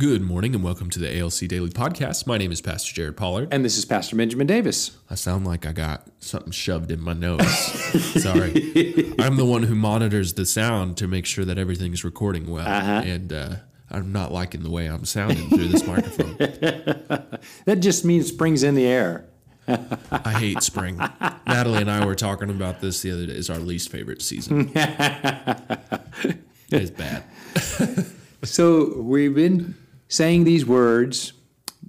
Good morning and welcome to the ALC Daily Podcast. My name is Pastor Jared Pollard. And this is Pastor Benjamin Davis. I sound like I got something shoved in my nose. Sorry. I'm the one who monitors the sound to make sure that everything's recording well. Uh-huh. And uh, I'm not liking the way I'm sounding through this microphone. That just means spring's in the air. I hate spring. Natalie and I were talking about this the other day. It's our least favorite season. it's bad. So we've been saying these words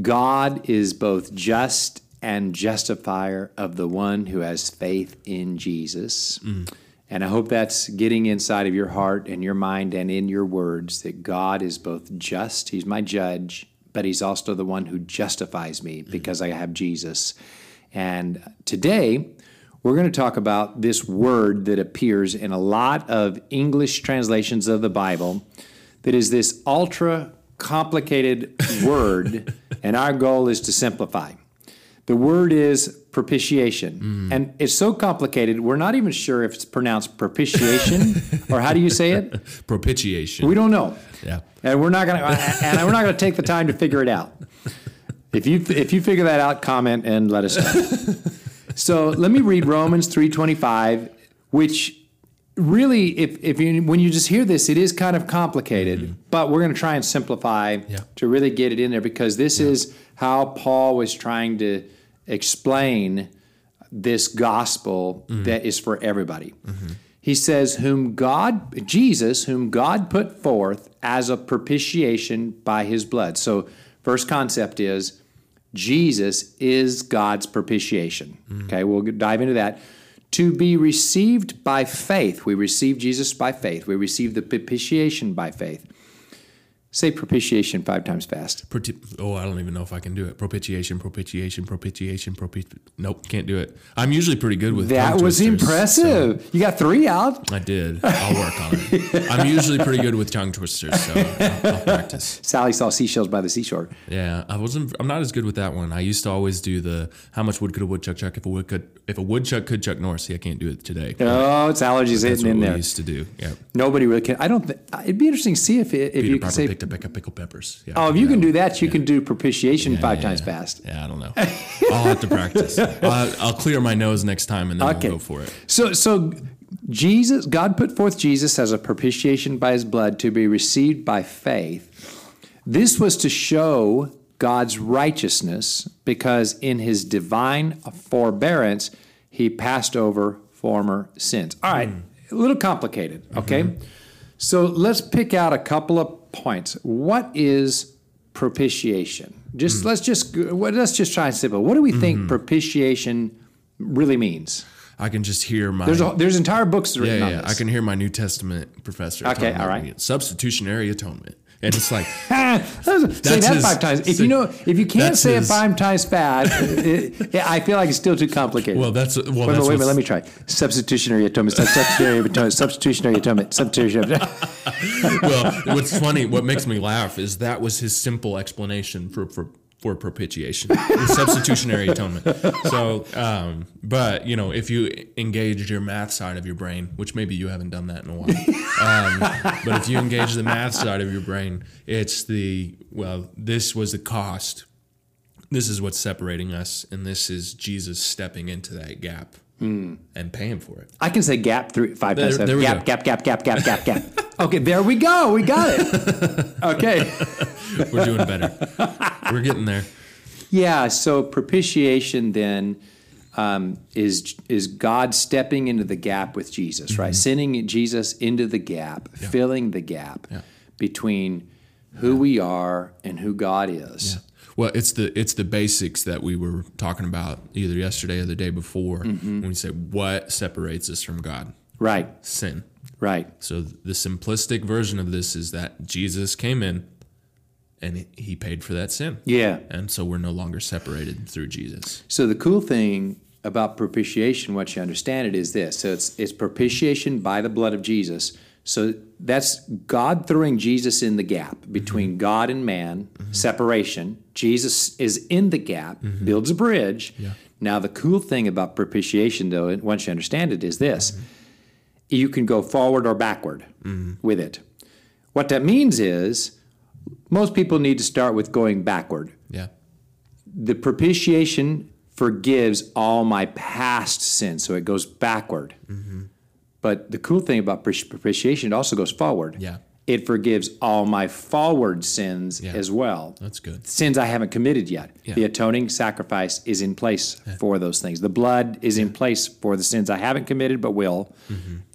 God is both just and justifier of the one who has faith in Jesus. Mm. And I hope that's getting inside of your heart and your mind and in your words that God is both just, He's my judge, but He's also the one who justifies me mm-hmm. because I have Jesus. And today, we're going to talk about this word that appears in a lot of English translations of the Bible that is this ultra complicated word, and our goal is to simplify. The word is propitiation. Mm. And it's so complicated, we're not even sure if it's pronounced propitiation or how do you say it? Propitiation. We don't know. yeah. And we're not going to and we're not going to take the time to figure it out. If you if you figure that out, comment and let us know. so let me read Romans 3:25, which really if if you when you just hear this, it is kind of complicated, mm-hmm. but we're going to try and simplify Yeah. to really get it in there because this is how Paul was trying to explain this gospel mm-hmm. that is for everybody. Mm-hmm. He says, Whom God, Jesus, whom God put forth as a propitiation by his blood. So, first concept is Jesus is God's propitiation. Okay, we'll dive into that. To be received by faith. We receive Jesus by faith. We receive the propitiation by faith. Say propitiation five times fast. Proti- oh, I don't even know if I can do it. Propitiation, propitiation, propitiation, propiti- Nope, can't do it. I'm usually pretty good with That was impressive. You got three out. so I did. I'll work on it. I'm usually pretty good with tongue twisters, so I'll, I'll practice. Sally saw seashells by the seashore. Yeah, I wasn't. I'm not as good with that one. I used to always do the how much wood could a woodchuck chuck if a wood could if a woodchuck could chuck north. See, I can't do it today. Oh, it's allergies hitting in we there. used to do. Yeah. Nobody really can. I don't. Th- it'd be interesting to see if it, if Peter you can say. A peck of pickled peppers. Yeah, Oh, if you can do that, you can do propitiation five times yeah. fast. Yeah, I don't know. I'll have to practice. I'll, I'll clear my nose next time and then Okay. we'll go for it. So, so Jesus, God put forth Jesus as a propitiation by His blood to be received by faith. This was to show God's righteousness because in His divine forbearance He passed over former sins. All right, hmm. a little complicated. Okay, mm-hmm. So let's pick out a couple of points. What is propitiation? Just hmm. let's just let's just try and simple. What do we hmm. think propitiation really means? I can just hear my. There's a, there's entire books written yeah, on yeah. this. I can hear my New Testament professor. Okay, all. Substitutionary atonement, and it's like say that his- five times. If you know, if you can't say his- it five times fast, it, it- I feel like it's still too complicated. well, that's well, wait, that's wait a minute, let me try. Substitutionary atonement. Substitutionary atonement. Substitutionary atonement. Substitutionary. well, what's funny, what makes me laugh is that was his simple explanation for for, for propitiation, substitutionary atonement. So, um, but you know, if you engaged your math side of your brain, which maybe you haven't done that in a while, um, but if you engage the math side of your brain, it's the well, this was the cost. This is what's separating us, and this is Jesus stepping into that gap and paying for it. I can say gap three five. There- there gap, go. gap, gap, gap, gap, gap, gap. Okay, there we go. We got it. Okay. We're doing better. We're getting there. Yeah. So propitiation then um, is is God stepping into the gap with Jesus, Mm-hmm. right? Sending Jesus into the gap, filling the gap Yeah. between who we are and who God is. Well, it's the it's the basics that we were talking about either yesterday or the day before Mm-hmm. when we say what separates us from God, Right. sin. Right. So the simplistic version of this is that Jesus came in and he paid for that sin. Yeah. And so we're no longer separated through Jesus. So the cool thing about propitiation, what you understand it is this. So it's it's propitiation by the blood of Jesus. So that's God throwing Jesus in the gap between mm-hmm. God and man, mm-hmm. separation. Jesus is in the gap, mm-hmm. builds a bridge. Now the cool thing about propitiation, though, once you understand it, is this: you can go forward or backward with it. What that means is most people need to start with going backward. Yeah. The propitiation forgives all my past sins, so it goes backward. But the cool thing about propitiation, it also goes forward. Yeah. It forgives all my forward sins Yeah. as well. That's good. Sins I haven't committed yet. Yeah. The atoning sacrifice is in place for those things. The blood is in place for the sins I haven't committed but will,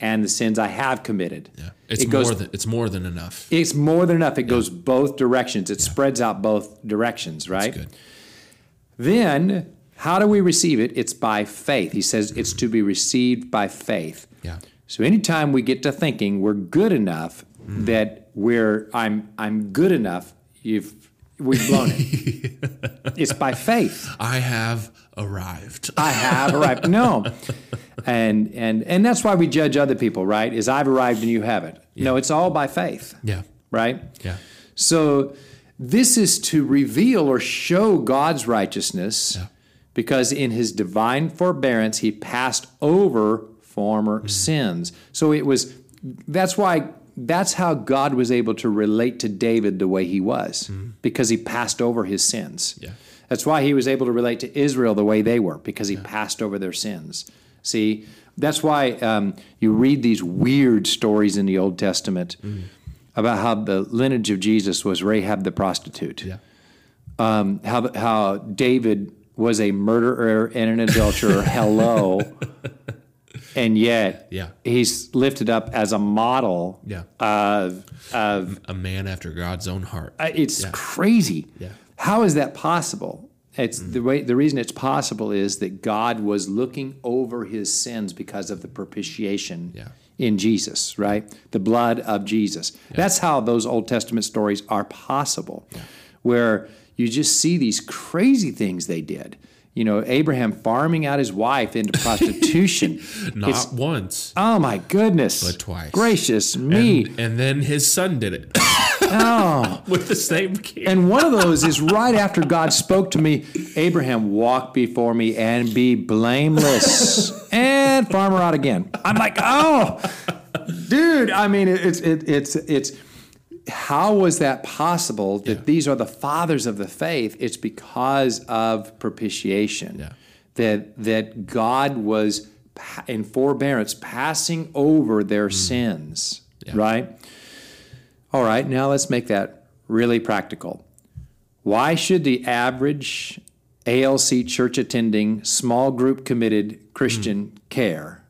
and the sins I have committed. Mm-hmm. Yeah. It's It goes- more than it's more than enough. It's more than enough. It goes both directions. It spreads out both directions, right? That's good. Then, how do we receive it? It's by faith. He says it's to be received by faith. Yeah. So anytime we get to thinking we're good enough mm. that we're I'm I'm good enough, you've we've blown it. it's by faith. I have arrived. I have arrived. No. And and and that's why we judge other people, right? Is I've arrived and you haven't. No, it's all by faith. Yeah. Right? Yeah. So this is to reveal or show God's righteousness Yeah. because in his divine forbearance he passed over former mm. sins. So it was that's why that's how God was able to relate to David the way he was mm. because he passed over his sins. Yeah. That's why he was able to relate to Israel the way they were because he passed over their sins. See, that's why um, you read these weird stories in the Old Testament about how the lineage of Jesus was Rahab the prostitute. Yeah. Um, how how David was a murderer and an adulterer. hello, and yet Yeah. he's lifted up as a model Yeah. of of A man after God's own heart. It's crazy. Yeah. How is that possible? It's mm. the way the reason it's possible is that God was looking over his sins because of the propitiation Yeah. in Jesus, right? The blood of Jesus. That's how those Old Testament stories are possible. Where you just see these crazy things they did. You know, Abraham farming out his wife into prostitution. Not It's- once, oh my goodness. but twice. Gracious me. And, and then his son did it oh. with the same kid. And one of those is right after God spoke to me, Abraham, walk before me and be blameless. and farm her out again. I'm like, oh, dude. I mean, it- it's it, it's it's. How was that possible? That Yeah. these are the fathers of the faith. It's because of propitiation. Yeah. That that God was in forbearance passing over their mm. sins. Yeah. Right. All right, now let's make that really practical. Why should the average ALC church attending, small group committed Christian care?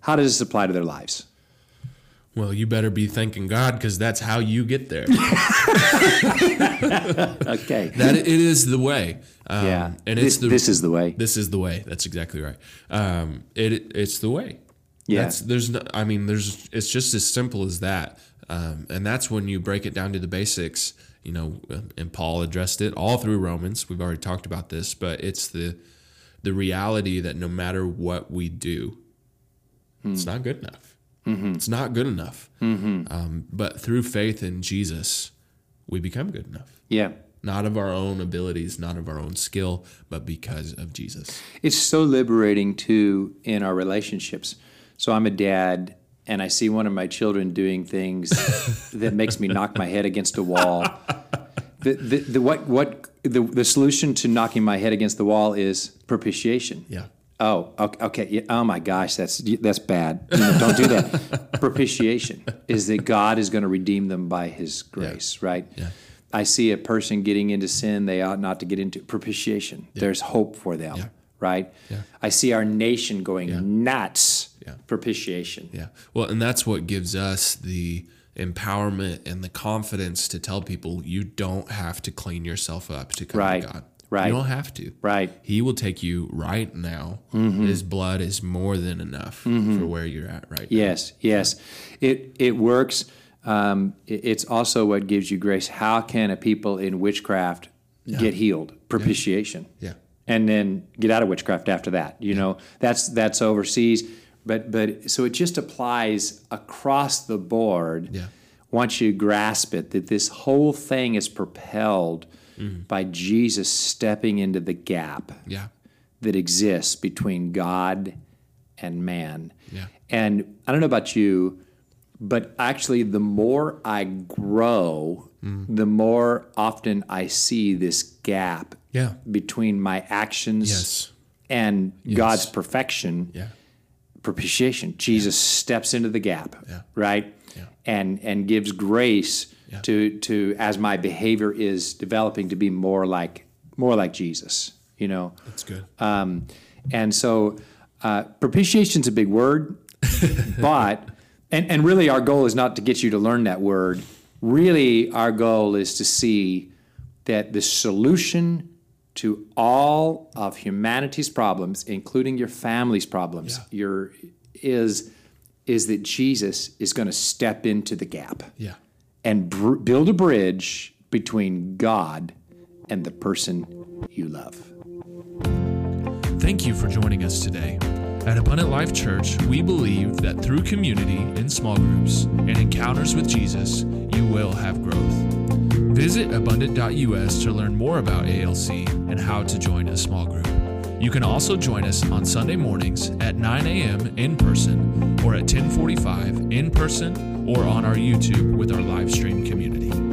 How does this apply to their lives? Well, you better be thanking God because that's how you get there. Okay. that it is the way. Um, yeah. and this, it's the this is the way. This is the way. That's exactly right. Um, it it's the way. Yeah. That's, there's no. I mean, there's. It's just as simple as that. Um, and that's when you break it down to the basics. You know, and Paul addressed it all through Romans. We've already talked about this, but it's the the reality that no matter what we do, it's not good enough. It's not good enough. Um, but through faith in Jesus, we become good enough Yeah. not of our own abilities, not of our own skill, but because of Jesus. It's so liberating too in our relationships. So I'm a dad and I see one of my children doing things that makes me knock my head against a wall. The, the, the what what the, the solution to knocking my head against the wall is propitiation. Yeah. Oh, okay. okay. Yeah, oh my gosh, that's that's bad. You know, don't do that. Propitiation is that God is going to redeem them by His grace, right? Yeah. I see a person getting into sin they ought not to get into. Propitiation. There's hope for them, Yeah. right? Yeah. I see our nation going nuts. Yeah. Propitiation. Yeah. Well, and that's what gives us the empowerment and the confidence to tell people you don't have to clean yourself up to come Right. to God. Right. You don't have to. Right. He will take you right now. Mm-hmm. His blood is more than enough for where you're at right now. Yes, yes. It it works. Um, it- it's also what gives you grace. How can a people in witchcraft get healed? Propitiation. Yeah. And then get out of witchcraft after that. You know, that's that's overseas. But but so it just applies across the board. Yeah. Once you grasp it, that this whole thing is propelled Mm-hmm. by Jesus stepping into the gap Yeah. that exists between God and man. Yeah. And I don't know about you, but actually, the more I grow the more often I see this gap Yeah. between my actions Yes. and God's perfection, Yeah. Propitiation. Jesus steps into the gap, Yeah. right? Yeah. And and gives grace Yeah. to to as my behavior is developing to be more like more like Jesus, you know. That's good. Um, and so uh, propitiation's a big word, but and and really our goal is not to get you to learn that word. Really, our goal is to see that the solution to all of humanity's problems, including your family's problems, Yeah. your is is that Jesus is going to step into the gap yeah. and br- build a bridge between God and the person you love. Thank you for joining us today. At Abundant Life Church, we believe that through community in small groups and encounters with Jesus, you will have growth. Visit abundant.us to learn more about ALC and how to join a small group. You can also join us on Sunday mornings at 9 a.m. in person or at 1045 in person or on our YouTube with our live stream community.